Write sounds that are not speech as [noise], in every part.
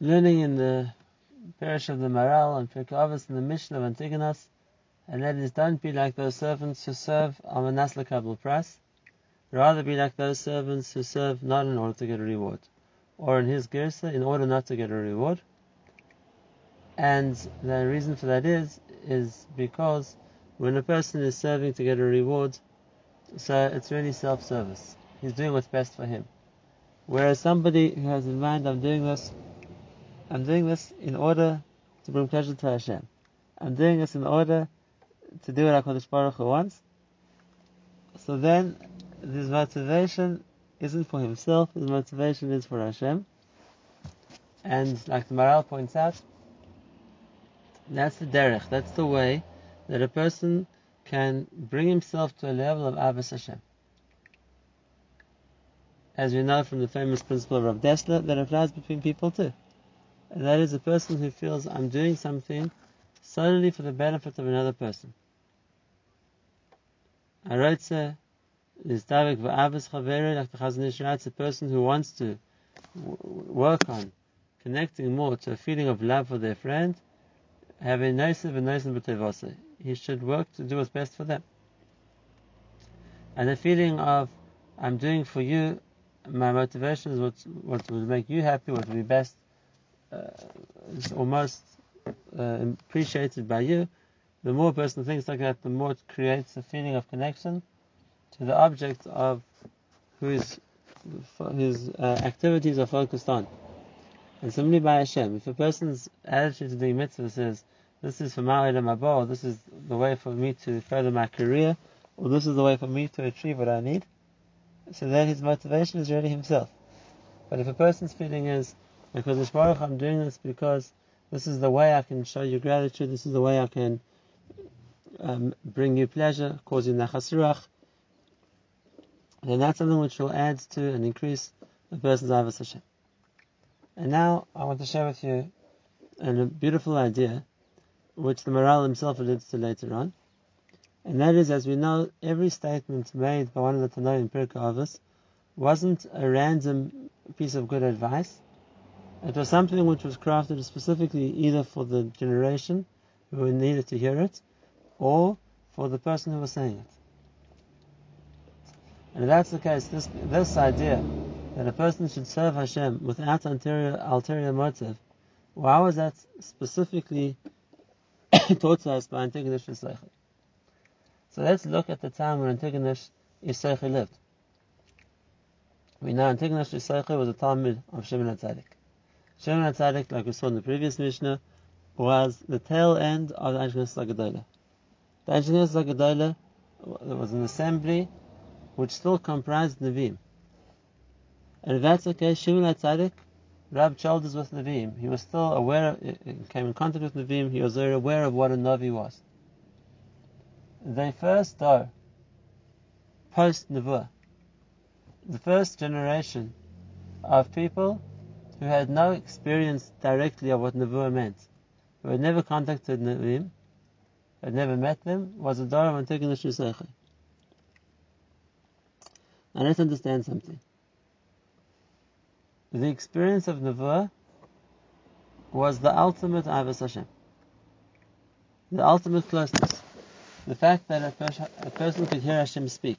learning in the parish of the Maharal and Pirkei Avos in the Mishnah of Antigonus, and that is don't be like those servants who serve on a nasla kabul price, rather be like those servants who serve not in order to get a reward, or in his gersa, in order not to get a reward. And the reason for that is, is because when a person is serving to get a reward, so it's really self-service. He's doing what's best for him. Whereas somebody who has in mind, I'm doing this, I'm doing this in order to bring pleasure to Hashem. I'm doing this in order to do what HaKadosh Baruch Hu wants. So then, his motivation isn't for himself, his motivation is for Hashem. And like the Maharal points out, that's the derech, that's the way that a person can bring himself to a level of Ahavas Hashem. As we know from the famous principle of Rav Dessler, that applies between people too. That is a person who feels I'm doing something solely for the benefit of another person. Arotze is Davik v'avos chavere, like the Chazon Ish writes, a person who wants to work on connecting more to a feeling of love for their friend, having noisev and noisev b'tevose. He should work to do what's best for them. And the feeling of I'm doing for you, my motivation is what what will make you happy, what will be best, is almost uh, appreciated by you. The more a person thinks like that, the more it creates a feeling of connection to the object of whose uh, activities are focused on. And similarly by Hashem, if a person's attitude to doing mitzvahs is this is for my Ma'olam this is the way for me to further my career, or this is the way for me to achieve what I need, so then his motivation is really himself. But if a person's feeling is, because Baruch I'm doing this because this is the way I can show you gratitude, this is the way I can um, bring you pleasure, cause you nachas ruach, then that's something which will add to and increase a person's ahavas Hashem. And now I want to share with you a beautiful idea, which the Maharal himself alludes to later on. And that is, as we know, every statement made by one of the Tanoi in Pirkei Avos wasn't a random piece of good advice. It was something which was crafted specifically either for the generation who needed to hear it, or for the person who was saying it. And if that's the case, this, this idea that a person should serve Hashem without ulterior, ulterior motive, why was that specifically [coughs] taught to us by Antigonus Yisrael? So let's look at the time when Antigonus Yisrael lived. We know Antigonus Yisrael was a Talmud of Shimon HaTzadik. Shimon HaTzadik, like we saw in the previous Mishnah, was the tail end of the Antigonus Agadola. The Antigonus Agadola was an assembly which still comprised Nevi'im. And if that's okay, Shimon HaTzadik rubbed shoulders with Nevi'im. He was still aware, of, came in contact with Nevi'im, he was very aware of what a Navi was. They first, though, post Nevuah, the first generation of people who had no experience directly of what Nevuah meant, who had never contacted Nevi'im, had never met them, was a Dor of Antigonus Yisrael. Now let's understand something. The experience of Nevuah was the ultimate Ahavas Hashem. The ultimate closeness. The fact that a, a, person could hear Hashem speak.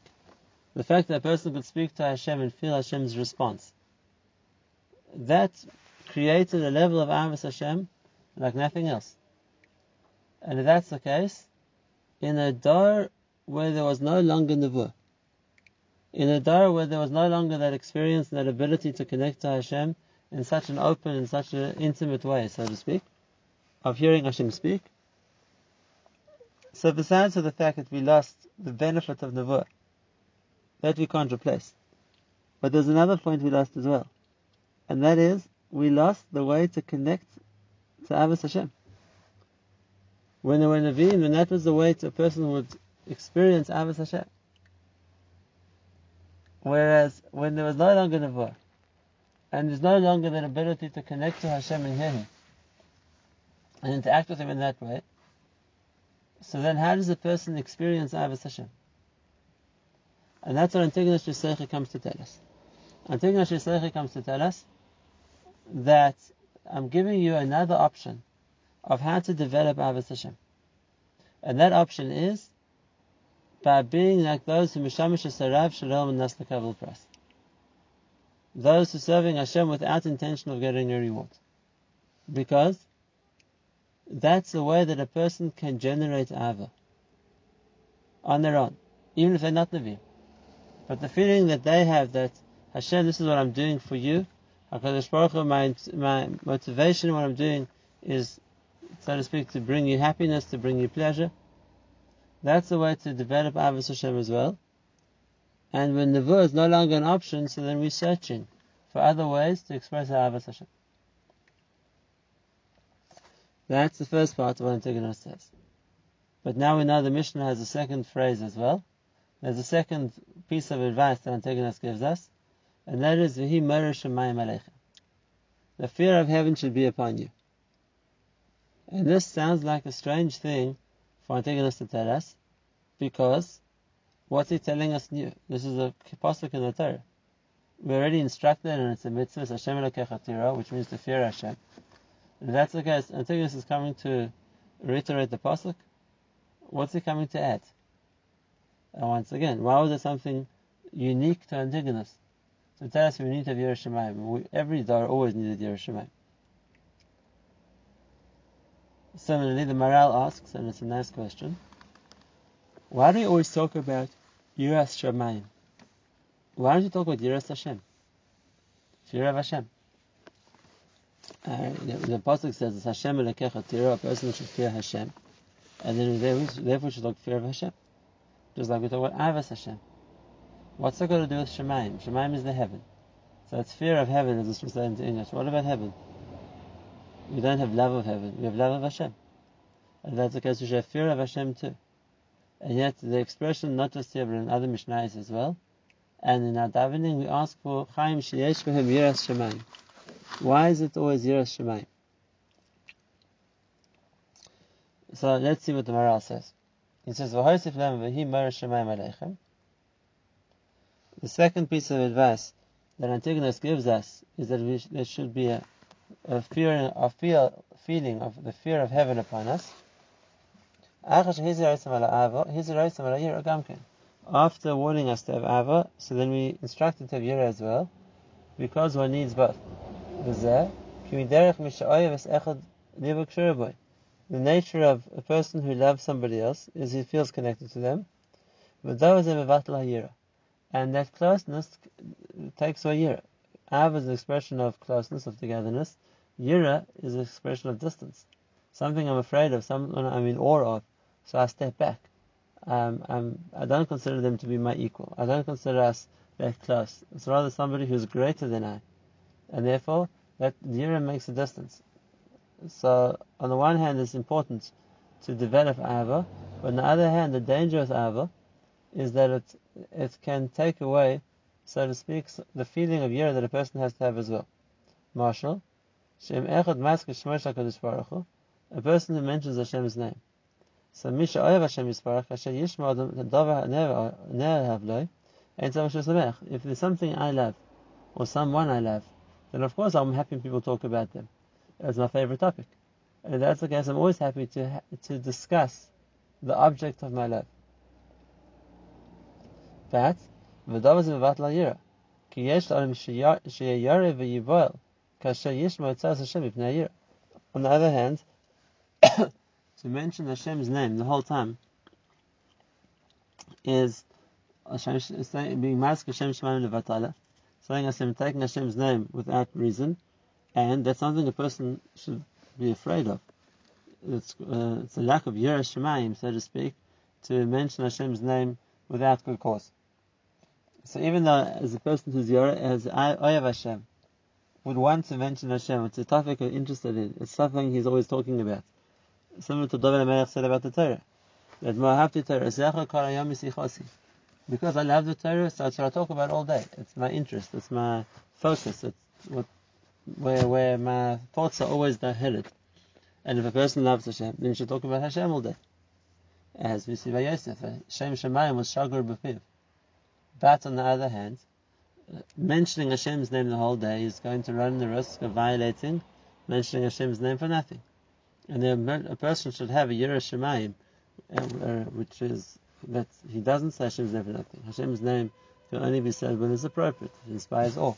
The fact that a person could speak to Hashem and feel Hashem's response. That created a level of Ahavas Hashem like nothing else. And if that's the case, in a door where there was no longer Nevuah, in a dar where there was no longer that experience and that ability to connect to Hashem in such an open and such an intimate way, so to speak, of hearing Hashem speak. So besides the fact that we lost the benefit of Nevuah, that we can't replace. But there's another point we lost as well. And that is, we lost the way to connect to Ahavas Hashem. When there were Nevi'im, and that was the way to a person would experience Ahavas Hashem. Whereas when there was no longer Nevuah, and there's no longer that ability to connect to Hashem and hear Him, and interact with Him in that way, so then how does a person experience Ahavas Hashem? And that's what Antigonus Yisrael comes to tell us. Antigonus Yisrael comes to tell us that I'm giving you another option of how to develop Ahavas Hashem. And that option is by being like those who Mishamish Sarav Shalom and Nasla Pras. Those who serving Hashem without intention of getting a reward. Because that's the way that a person can generate Ava on their own, even if they're not Nevi'im. But the feeling that they have that Hashem, this is what I'm doing for you, HaKadosh Baruch Hu, my, my motivation, what I'm doing is, so to speak, to bring you happiness, to bring you pleasure. That's the way to develop Ahavas Hashem as well. And when Nevuah is no longer an option, so then we're searching for other ways to express our Ahavas Hashem. That's the first part of what Antigonus says. But now we know the Mishnah has a second phrase as well. There's a second piece of advice that Antigonus gives us, and that is V'hi Shemayim Aleichem. The fear of heaven should be upon you. And this sounds like a strange thing for Antigonus to tell us, because what's he telling us new? This is a pasuk in the Torah. We're already instructed, and it's a mitzvah, Hashem Elokecha which means to fear Hashem. If that's the case, Antigonus is coming to reiterate the pasuk. What's he coming to add? And once again, why was it something unique to Antigonus? So tell us we need to have Yiras Shamayim. Every Dar always needed Yiras Shamayim. Similarly, the Maharal asks, and it's a nice question, why do we always talk about Yiras Shamayim? Why don't you talk about Yiras Hashem? Of Hashem. Uh, the, the Apostle says, it's Hashem Elekecha Tira, a person should fear Hashem. And then therefore should talk fear of Hashem. Just like we talk about Ahavas Hashem. What's that got to do with Shemaim? Shemaim is the heaven. So it's fear of heaven as it's translated into English. What about heaven? We don't have love of heaven, we have love of Hashem. And that's the case, we have fear of Hashem too. And yet the expression, not just here but in other Mishnahs as well, and in our davening we ask for Chaim Sheyesh Behem Yiras Shemaim. Why is it always Yiras Shemaim? So let's see what the Maharal says. He says, "V'hoisif lem v'hi shemaim aleichem." The second piece of advice that Antigonus gives us is that we, there should be a, a fear, a feeling of the fear of heaven upon us. After warning us to have Ava, so then we instructed to have Yira as well, because one needs both. The nature of a person who loves somebody else is he feels connected to them. And that closeness takes away yira. Av is an expression of closeness, of togetherness. Yira is an expression of distance. Something I'm afraid of, someone I'm in awe of, so I step back. Um, I'm, I don't consider them to be my equal. I don't consider us that close. It's rather somebody who's greater than I. And therefore, that yira makes a distance. So on the one hand, it's important to develop ava, but on the other hand, the danger of ava is that it it can take away, so to speak, the feeling of yira that a person has to have as well. Marshall, Shem Echad Maske Baruch Hu, a person who mentions Hashem's name. So Misha Oyev Hashem Yisparach, Hashem Yishma Adam Dava Ner Havloi, and If there's something I love, or someone I love, then of course I'm happy when people talk about them as my favorite topic. And if that's the case, I'm always happy to to discuss the object of my love. V'davar ze mevat la'yira, ki yesh la'olim sheyare v'yivoel kasher yishma etzaz Hashem ibnei yira. On the other hand, [coughs] to mention Hashem's name the whole time is being masked Hashem Shemaim levatala, saying Hashem, taking Hashem's name without reason, and that's something a person should be afraid of. It's, uh, it's a lack of Yiras Shemaim, so to speak, to mention Hashem's name without good cause. So even though as a person who's Yer, as Oyav Hashem, would want to mention Hashem, it's a topic I'm interested in, it's something he's always talking about. Similar to David HaMelech said about the Torah. That Mo'ahavti Torah, because I love the Torah, so that's what I talk about all day. It's my interest, it's my focus, it's what where where my thoughts are always headed. And if a person loves Hashem, then he should talk about Hashem all day. As we see by Yosef, Shem Shemayim was Shagur B'piv. But on the other hand, mentioning Hashem's name the whole day is going to run the risk of violating mentioning Hashem's name for nothing. And a person should have a Yirah Shemayim, uh, which is that he doesn't say Hashem's name for nothing. Hashem's name can only be said when it's appropriate. It inspires awe.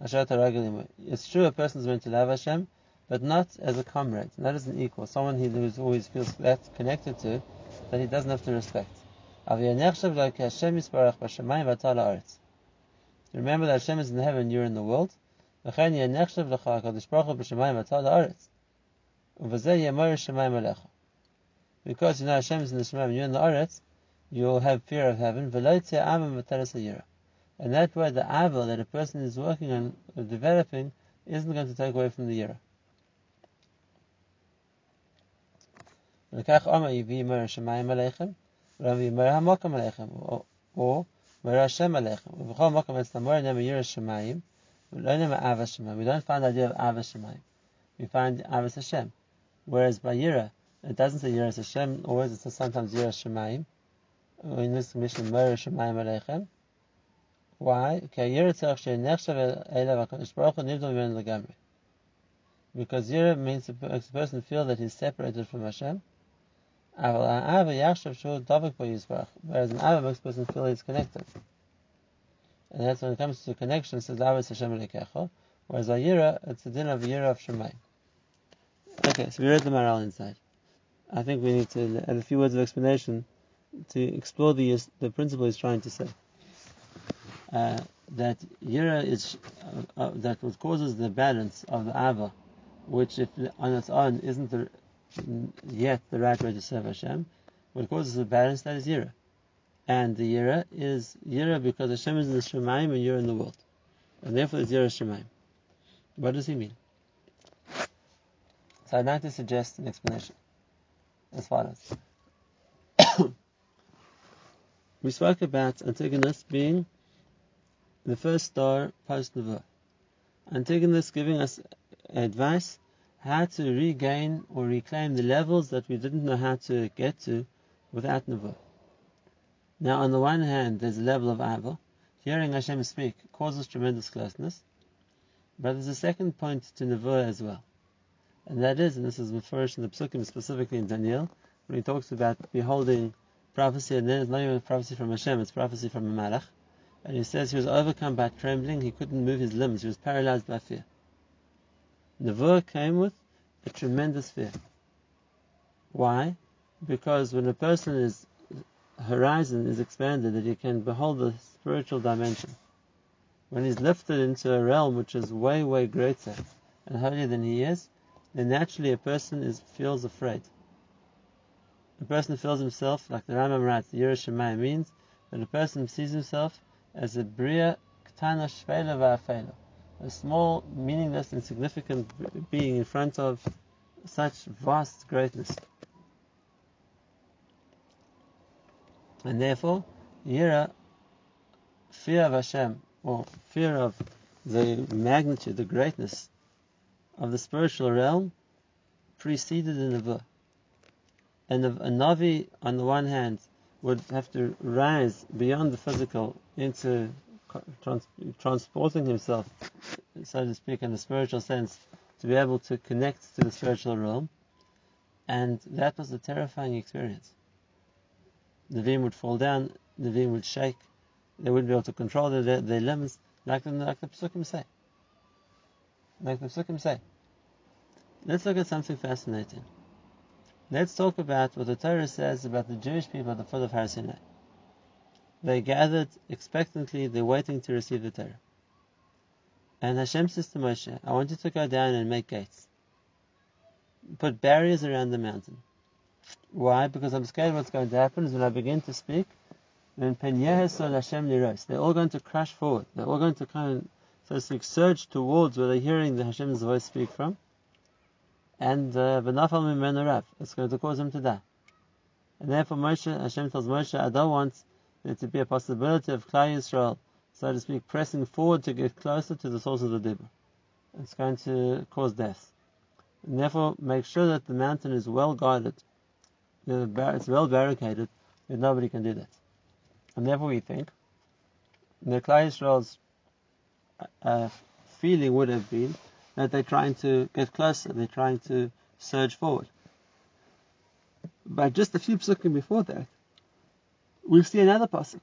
It's true a person is meant to love Hashem, but not as a comrade, not as an equal, someone he always feels that connected to that he doesn't have to respect. Remember that Hashem is in heaven, you're in the world. Because you know Hashem is in the Shemaim, you're in the Aretz, you'll have fear of heaven and that way the avil that a person is working on or developing isn't going to take away from the yira. We don't find the idea of Ava Shemayim. We find Ava Hashem. Whereas by Yira, it doesn't say Yira Hashem, always it says sometimes Yira Shemayim. In this mission, Mora Shemayim Aleichem. Why? Because Yira means the person feel that he's separated from Hashem, Whereas an Ava makes a person feel he's connected. And that's when it comes to connection, it says Ahavas Hashem Elikecha. Whereas Ayira, it's the din of Ayira of Shemai. Okay, so we read the Maharal inside. I think we need to add a few words of explanation to explore the the principle he's trying to say. Uh, that Yira is uh, uh, that what causes the balance of the Ava, which if on its own isn't the yet the right way to serve Hashem. What causes the balance that is Yira. And the Yira is Yira because Hashem is in the Shemaim and you're in the world. And therefore it's Yira Shemaim. What does he mean? So I'd like to suggest an explanation as follows. [coughs] we spoke about Antigonus being the first star post Nebuah. Antigonus giving us advice how to regain or reclaim the levels that we didn't know how to get to without Nevuah. Now, on the one hand, there's a level of Ava. Hearing Hashem speak causes tremendous closeness. But there's a second point to Nevuah as well. And that is, and this is first in the Psukim, specifically in Daniel, when he talks about beholding prophecy, and then it's not even prophecy from Hashem, it's prophecy from a Malach. And he says he was overcome by trembling, he couldn't move his limbs, he was paralyzed by fear. Nevuah came with a tremendous fear. Why? Because when a person's horizon is expanded, that he can behold the spiritual dimension. When he's lifted into a realm which is way, way greater and holier than he is, then naturally a person is feels afraid. A person feels himself, like the Rambam writes, the Yiras Shamayim means that a person sees himself as a bria ktana shvela va'afela a small, meaningless, insignificant being in front of such vast greatness. And therefore, Yira, fear of Hashem, or fear of the magnitude, the greatness of the spiritual realm, preceded in the Nebuah. And a Navi, on the one hand, would have to rise beyond the physical into trans- transporting himself, so to speak, in the spiritual sense, to be able to connect to the spiritual realm. And that was a terrifying experience. The Nevi'im would fall down, the Nevi'im would shake, they wouldn't be able to control their, their limbs, like the, like the Psukim say. Like the Psukim say. Let's look at something fascinating. Let's talk about what the Torah says about the Jewish people at the foot of Har Sinai. They gathered expectantly, they're waiting to receive the Torah. And Hashem says to Moshe, I want you to go down and make gates. Put barriers around the mountain. Why? Because I'm scared what's going to happen is when I begin to speak, then Hashem They're all going to crash forward. They're all going to kind of, so to speak, surge towards where they're hearing the Hashem's voice speak from. And benafal uh, it's going to cause them to die. And therefore Moshe, Hashem tells Moshe, I don't want there to be a possibility of Klal Yisrael, so to speak, pressing forward to get closer to the source of the Dibur. It's going to cause death. And therefore, make sure that the mountain is well guarded, it's well barricaded, that nobody can do that. And therefore we think the Klal Yisrael's uh, feeling would have been that they're trying to get closer, they're trying to surge forward. But just a few psukim before that, we see another pasuk,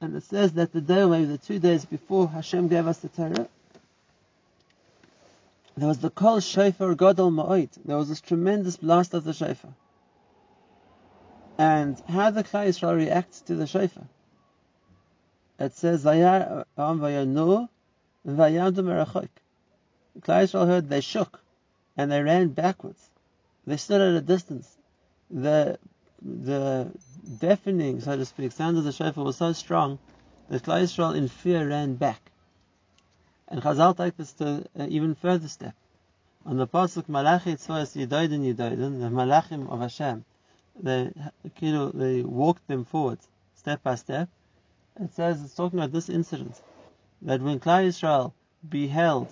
and it says that the day, maybe the two days before Hashem gave us the Torah, there was the kol shofar gadol ma'oid. There was this tremendous blast of the shofar. And how the Klal Yisrael reacts to the shofar? It says, "Vayar am um, vayanu vayamdu merachok." Klal Yisrael heard they shook, and they ran backwards. They stood at a distance. The the deafening, so to speak, sound of the shofar was so strong that Klal Yisrael in fear ran back. And Chazal take this to an even further step. On the pasuk Malachi Tzvos Yidoidin Yidoidin, the Malachim of Hashem, they, they walked them forward, step by step. It says it's talking about this incident that when Klal Yisrael beheld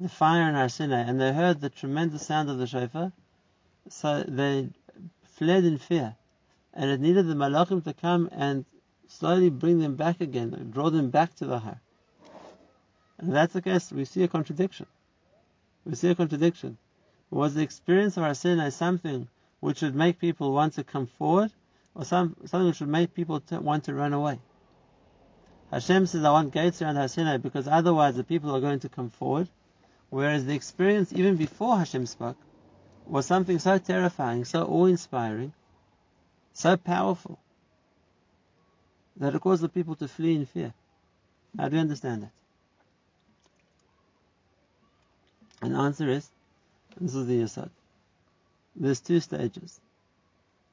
the fire in Har Sinai and they heard the tremendous sound of the shofar, so they fled in fear, and it needed the Malachim to come and slowly bring them back again, draw them back to the Har. And that's the case, we see a contradiction. We see a contradiction. Was the experience of our sin something which would make people want to come forward, or some, something which would make people want to run away? Hashem says, I want gates around Har Sinai because otherwise the people are going to come forward. Whereas the experience, even before Hashem spoke, was something so terrifying, so awe inspiring, so powerful, that it caused the people to flee in fear. How do you understand that? And the answer is, this is the Yasad. There's two stages.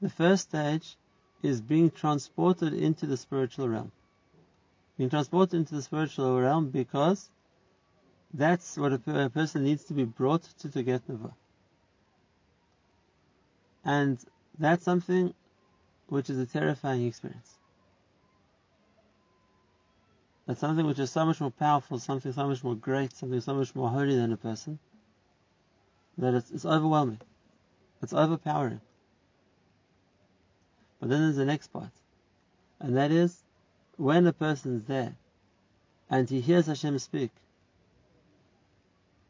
The first stage is being transported into the spiritual realm. Being transported into the spiritual realm because that's what a, a person needs to be brought to to get Nava. And that's something which is a terrifying experience. That's something which is so much more powerful, something so much more great, something so much more holy than a person, that it's, it's overwhelming. It's overpowering. But then there's the next part. And that is, when a person is there, and he hears Hashem speak,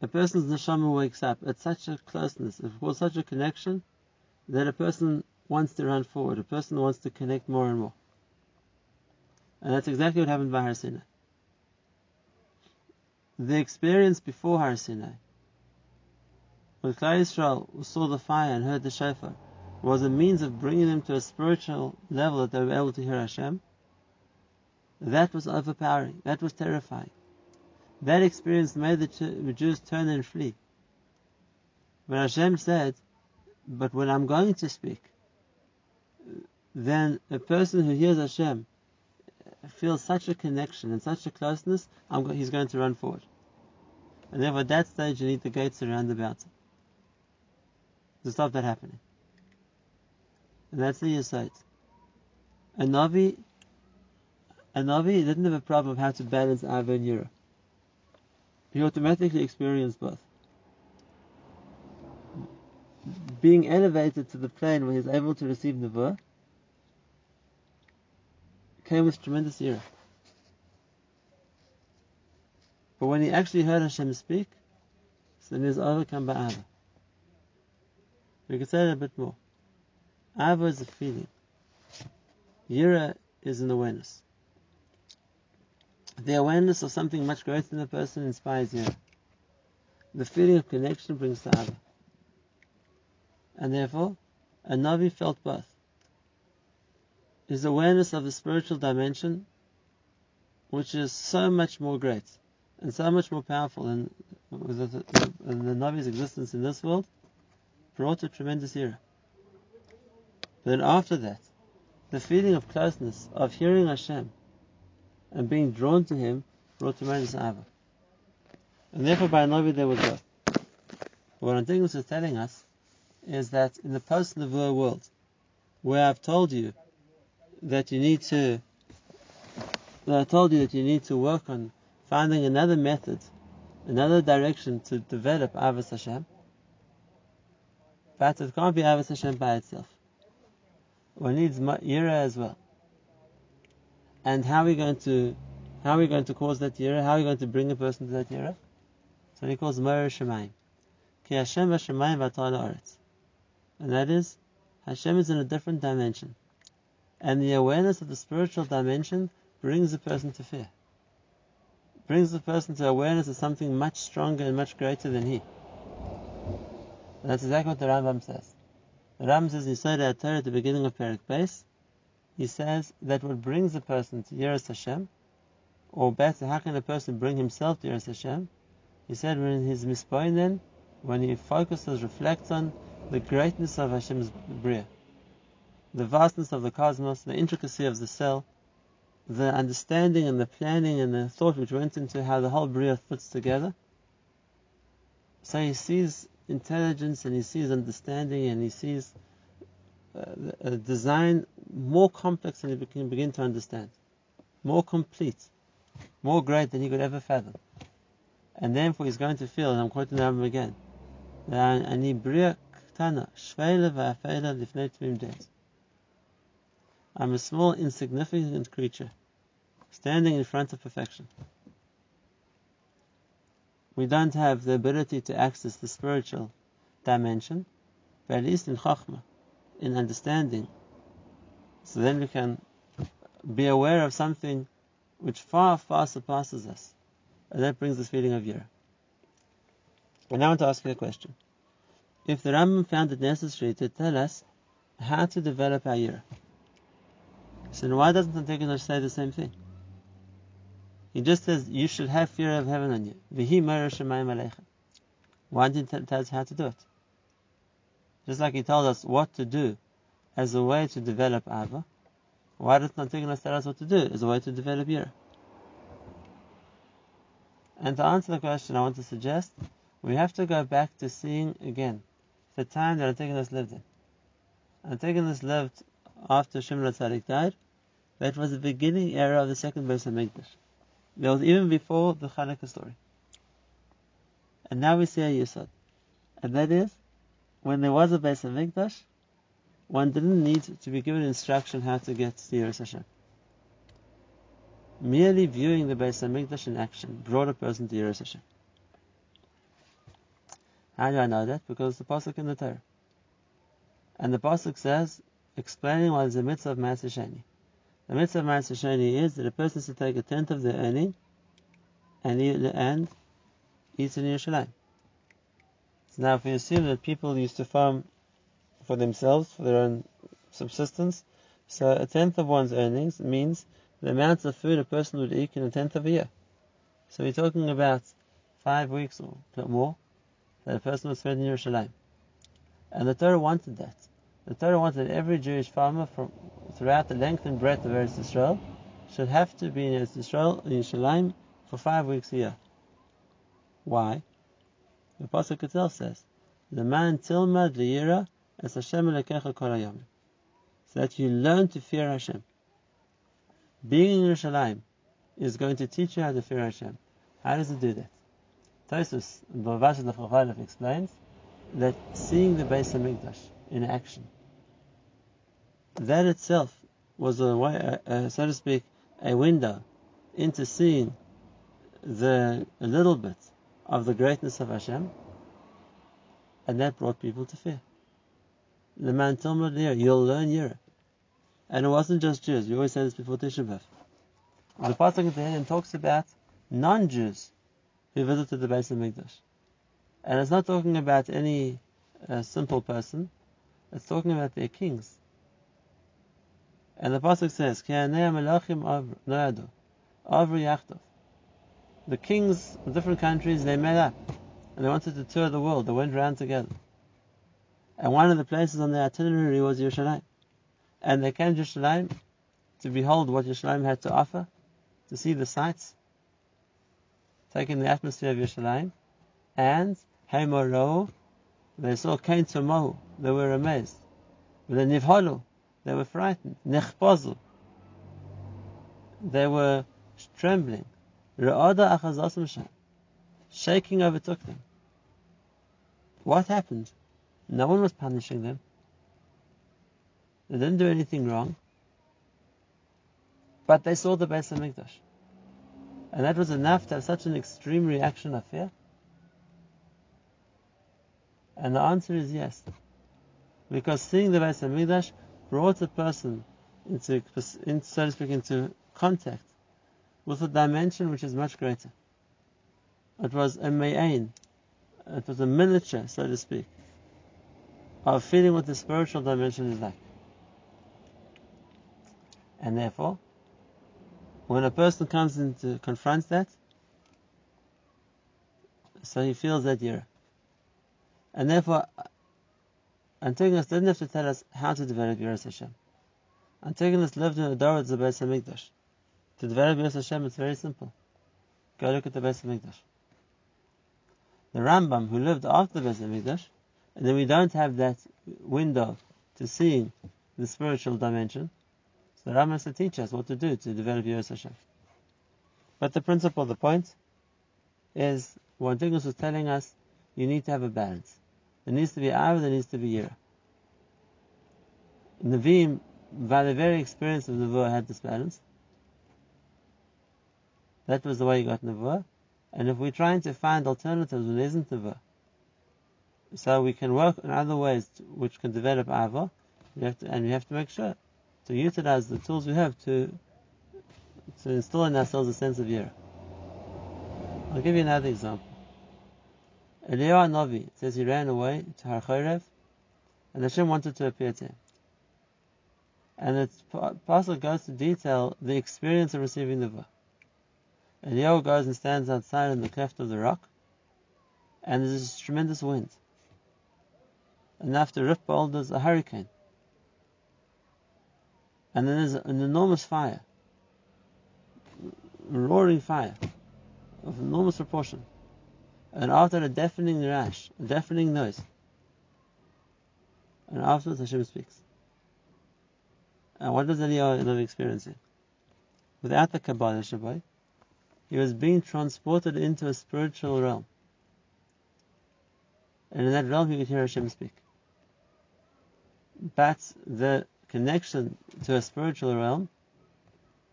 a person's neshama wakes up at such a closeness, it such a connection, that a person wants to run forward, a person wants to connect more and more. And that's exactly what happened by Har Sinai. The experience before Har Sinai, when Klal Yisrael saw the fire and heard the shofar, was a means of bringing them to a spiritual level that they were able to hear Hashem. That was overpowering. That was terrifying. That experience made the Jews turn and flee. But Hashem said, but when I'm going to speak, then a person who hears Hashem uh, feels such a connection and such a closeness, go- he's going to run forward. And therefore, at that stage, you need the gates around about to stop that happening. And that's the Yisait. A Navi, a Navi didn't have a problem of how to balance Ava and Yira. He automatically experienced both. Being elevated to the plane where he's able to receive Nevuah came with tremendous ira. But when he actually heard Hashem speak, then he was overcome by Ava. We could say that a bit more. Ava is a feeling. Yira is an awareness. The awareness of something much greater than the person inspires you. The feeling of connection brings to Ava. And therefore, a Navi felt both is awareness of the spiritual dimension, which is so much more great and so much more powerful than, the, the Navi's existence in this world, brought a tremendous era. But Then after that, the feeling of closeness, of hearing Hashem, and being drawn to Him, brought tremendous ava. And therefore, by Navi there was both. What Antigonus is telling us is that in the post-Nevuah world, where I've told you that you need to, that I told you that you need to work on finding another method, another direction to develop Ahavas Hashem. But it can't be Ahavas Hashem by itself. One needs Yira as well. And how are we going to how we going to cause that yira? How are we going to bring a person to that yira? So he calls Mer Shemaim. Ki Hashem Hashemayim Aretz. And that is, Hashem is in a different dimension. And the awareness of the spiritual dimension brings a person to fear. Brings the person to awareness of something much stronger and much greater than he. And that's exactly what the Rambam says. The Rambam says in Torah at the beginning of Perik Beis, he says that what brings a person to Yiras Hashem, or better, how can a person bring himself to Yiras Hashem? He said when he's mispoin then, when he focuses, reflects on the greatness of Hashem's Bria, the vastness of the cosmos, the intricacy of the cell, the understanding and the planning and the thought which went into how the whole Bria fits together. So he sees intelligence and he sees understanding and he sees uh, a design more complex than you can begin to understand, more complete, more great than you could ever fathom. And therefore, he's going to feel, and I'm quoting the Rambam again, I'm a small, insignificant creature standing in front of perfection. We don't have the ability to access the spiritual dimension, but at least in Chokhmah, in understanding. So then we can be aware of something which far, far surpasses us. And that brings this feeling of Yira. And now I want to ask you a question. If the Rambam found it necessary to tell us how to develop our Yira, so why doesn't Antigonus say the same thing? He just says you should have fear of heaven on you. Why didn't he tell us how to do it? Just like he told us what to do as a way to develop Ava, why doesn't Antigonus tell us what to do as a way to develop Yira? And to answer the question, I want to suggest we have to go back to seeing again the time that Antigonus lived in. Antigonus lived after Shimon Tzadik died. That was the beginning era of the second Beis Hamikdash. That was even before the Hanukkah story. And now we see a Yisod. And that is, when there was a Beis Hamikdash, one didn't need to be given instruction how to get to Yiras Hashem. Merely viewing the Beis Hamikdash in action brought a person to Yiras Hashem. How do I know that? Because the pasuk in the Torah, and the pasuk says, explaining what is the mitzvah of Maaseh Sheni. The mitzvah of Maaseh Sheni is that a person should take a tenth of their earning and eat, and eat in Yerushalayim. So now, if we assume that people used to farm for themselves, for their own subsistence, so a tenth of one's earnings means the amount of food a person would eat in a tenth of a year. So we're talking about five weeks or more that a person would spend in Yerushalayim. And the Torah wanted that. The Torah wanted every Jewish farmer from throughout the length and breadth of Eretz Yisrael should have to be in Eretz Yisrael, in Yerushalayim, for five weeks a year. Why? The Pasuk itself says, "The man tilmad liyira as Hashem elekecha kol so that you learn to fear Hashem. Being in Yerushalayim is going to teach you how to fear Hashem. How does it do that? Tosus Bavash Lefachalef explains that seeing the Beis Hamikdash in action, that itself was a way, so to speak, a window into seeing the a little bit of the greatness of Hashem, and that brought people to fear. The man told me, you'll learn Yira. And it wasn't just Jews. We always say this before Tisha B'Av. The pasuk at the end talks about non-Jews who visited the Beis Hamikdash, and it's not talking about any uh, simple person. It's talking about their kings. And the pasuk says, The kings of different countries they met up and they wanted to tour the world. They went around together. And one of the places on their itinerary was Yerushalayim. And they came to Yerushalayim to behold what Yerushalayim had to offer, to see the sights, taking the atmosphere of Yerushalayim, and Heimoro, they saw Kain Tomohu, they were amazed. With the Nivholu, they were frightened. Nechpozu, they were trembling. Ra'ada Achazasim shaking overtook them. What happened? No one was punishing them. They didn't do anything wrong. But they saw the Beis Hamikdash. And that was enough to have such an extreme reaction of fear? And the answer is yes. Because seeing the Beis Hamikdash brought a person into, so to speak, into contact with a dimension which is much greater. It was a mayin, it was a miniature, so to speak, of feeling what the spiritual dimension is like. And therefore, when a person comes in to confront that, so he feels that year. And therefore, Antigonus didn't have to tell us how to develop Yiras Hashem. Antigonus lived in a Dor of the Beis Hamikdash. To develop Yiras Hashem, it's very simple. Go look at the Beis Hamikdash. The Rambam, who lived after the Beis Hamikdash, and then we don't have that window to seeing the spiritual dimension, so the Rambam has to teach us what to do to develop Yiras Hashem. But the principle, the point, is what Antigonus was telling us, you need to have a balance. There needs to be Av, there needs to be Yira. Nevi'im, by the very experience of Nevuah, had this balance. That was the way you got Nevuah. And if we're trying to find alternatives when there isn't Nevuah, so we can work in other ways which can develop Ava, and we have to make sure to utilize the tools we have to to instill in ourselves a sense of Yira. I'll give you another example. Eliyahu Navi says he ran away to Har Chorev, and Hashem wanted to appear to him. And the apostle goes to detail the experience of receiving the book. Eliyahu goes and stands outside in the cleft of the rock, and there's this tremendous wind. Enough to rip boulders, a hurricane. And then there's an enormous fire, roaring fire of enormous proportion and after a deafening rash, a deafening noise. And afterwards Hashem speaks. And what does Eliyahu end up experiencing? Without the Kabbalah Shabbat, he was being transported into a spiritual realm. And in that realm he could hear Hashem speak. But the connection to a spiritual realm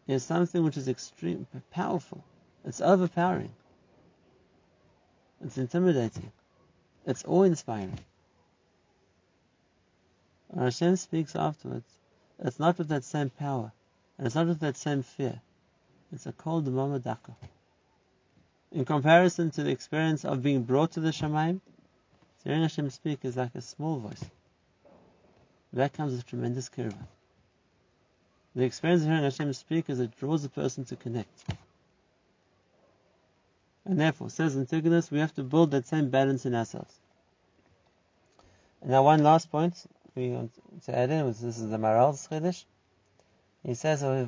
is something which is extreme, powerful. It's overpowering. It's intimidating. It's awe-inspiring. When Hashem speaks afterwards, it's not with that same power, and it's not with that same fear. It's a cold mamadaka. In comparison to the experience of being brought to the Shemaim, hearing Hashem speak is like a small voice. That comes with tremendous kirva. The experience of hearing Hashem speak is it draws a person to connect. And therefore, says Antigonus, we have to build that same balance in ourselves. And now one last point we want to add in, this is the Maharal's Chiddush. He says, We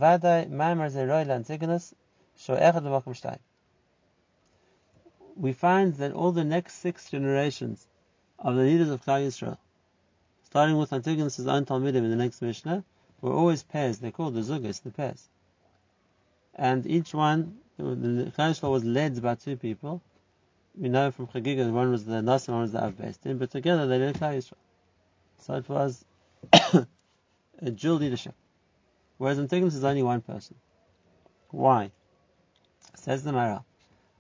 find that all the next six generations of the leaders of Klal Yisrael, starting with Antigonus' own Talmudim in the next Mishnah, were always pairs. They're called the Zugas, the pairs. And each one the Klal Yisrael was led by two people. We know from Chagiga one was the Nas one was the Av Din, but together they led Klal Yisrael. So it was [coughs] a dual leadership. Whereas Antigonus is only one person. Why? Says the Maharal.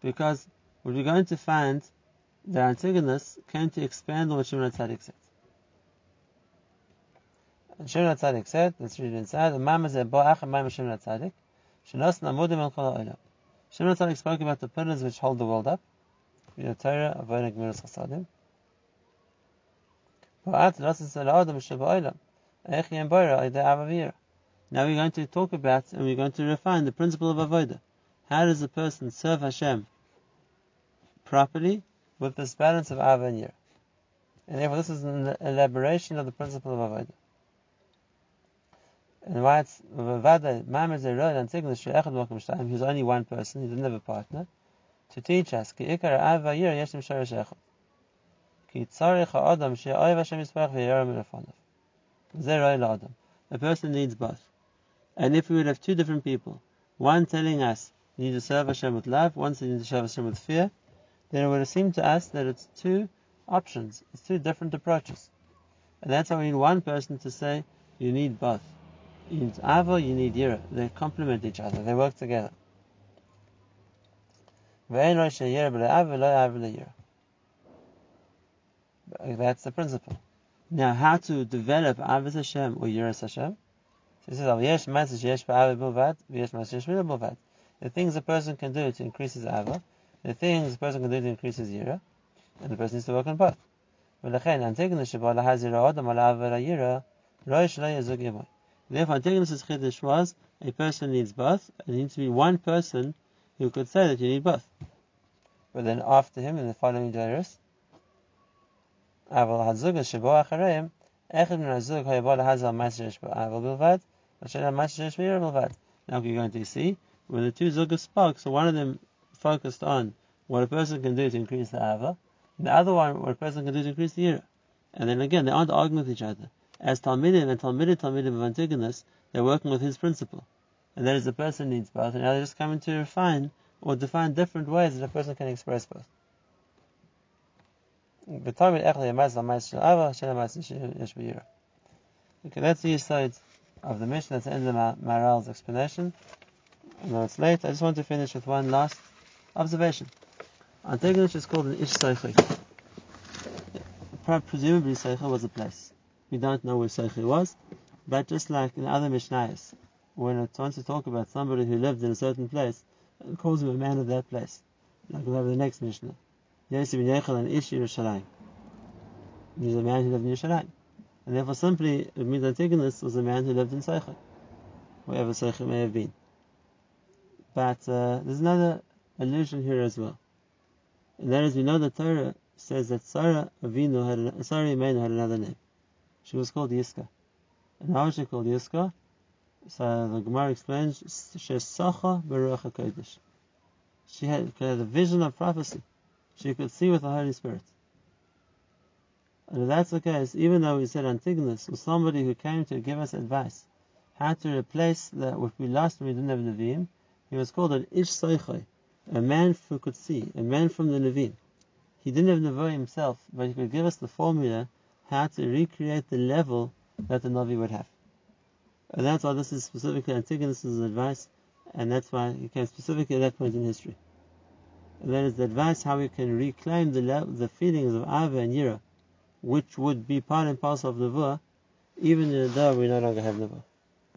Because we're going to find that Antigonus came to expand on what Shimon HaTzadik said. And Shimon HaTzadik said, let's read it inside, Mama said, Shimon HaTzadik, Shenos Namudim El Kol Ha'olam. Shimon Tzadik spoke about the pillars which hold the world up. Torah, Avodah, Gemiras Chasadim. Now we're going to talk about and we're going to refine the principle of avodah. How does a person serve Hashem properly with this balance of ava and yir? And therefore, this is an elaboration of the principle of avodah. And why it's Vavada, Mamar Zerod and Tignish Echad Mokum Shtayim, he's only one person, he didn't have a partner, to teach us, Ki Ikar Ava Yir Yeshim Sharish Echad. Ki Tzarech HaAdam She'oiv Hashem Yisparach V'yeram Minafonov. Zerod Adam. A person needs both. And if we would have two different people, one telling us, you need to serve Hashem with love, one saying you need to serve Hashem with fear, then it would have seemed to us that it's two options, it's two different approaches. And that's why we need one person to say, you need both. In Ava, you need Yira. They complement each other. They work together. That's the principle. Now, how to develop Ahavas Hashem or Yiras Hashem? So he says, "Al yesh matzis yesh ba'ava bilvad, yesh matzis yesh bilvad." The things a person can do to increase his ava, the things a person can do to increase his yira, and the person needs to work on both. ולכן, I'm taking the Shabbat lahazira adam al ava yira, roish lo yazug imon. Therefore, Antigonus's chiddush was a person needs both, and there needs to be one person who could say that you need both. But then after him, in the following Jairus, אבל הזוג שבו אחריהם, אחד מן הזוג היה בא להזל מס שיש בו אבל בלבד, now we're going to see, when the two zugas spoke, so one of them focused on what a person can do to increase the ava, and the other one what a person can do to increase the ira. And then again, they aren't arguing with each other. As Talmidim and Talmidim Talmidim of Antigonus, they're working with his principle. And that is the person needs both, and now they're just coming to refine or define different ways that a person can express both. Okay, that's the side of the. That's the end of Maharal's explanation. Know it's late. I just want to finish with one last observation. Antigonus is called an Ish Seichi. Presumably Seichi was a place. We don't know where Seichi was, but just like in other Mishnayos, when it wants to talk about somebody who lived in a certain place, it calls him a man of that place. Like we'll have the next Mishnah. Yosef ben Yechel and Ish Yerushalayim. He's a man who lived in Yerushalayim. And therefore simply it means Antigonus was a man who lived in Seicha, wherever Seicha may have been. But uh, there's another allusion here as well. And that is we know the Torah says that Sarah Avinu had Sarah Imenu had another name. She was called Yiska. And how was she called Yiska? So the Gemara explains, Shesacha B'Ruach HaKodesh. She had, had a vision of prophecy. She could see with the Holy Spirit. And that's the case, even though we said Antigonus was somebody who came to give us advice how to replace the, what we lost when we didn't have Nevi'im, he was called an Ish Soichai, a man who could see, a man from the Nevi'im. He didn't have Nevi'im himself, but he could give us the formula how to recreate the level that the Navi would have. And that's why this is specifically Antigonus' advice, and that's why he came specifically at that point in history. And that is the advice how we can reclaim the the feelings of Ava and Yira, which would be part and parcel of Nevuah, even though we no longer have Nevuah.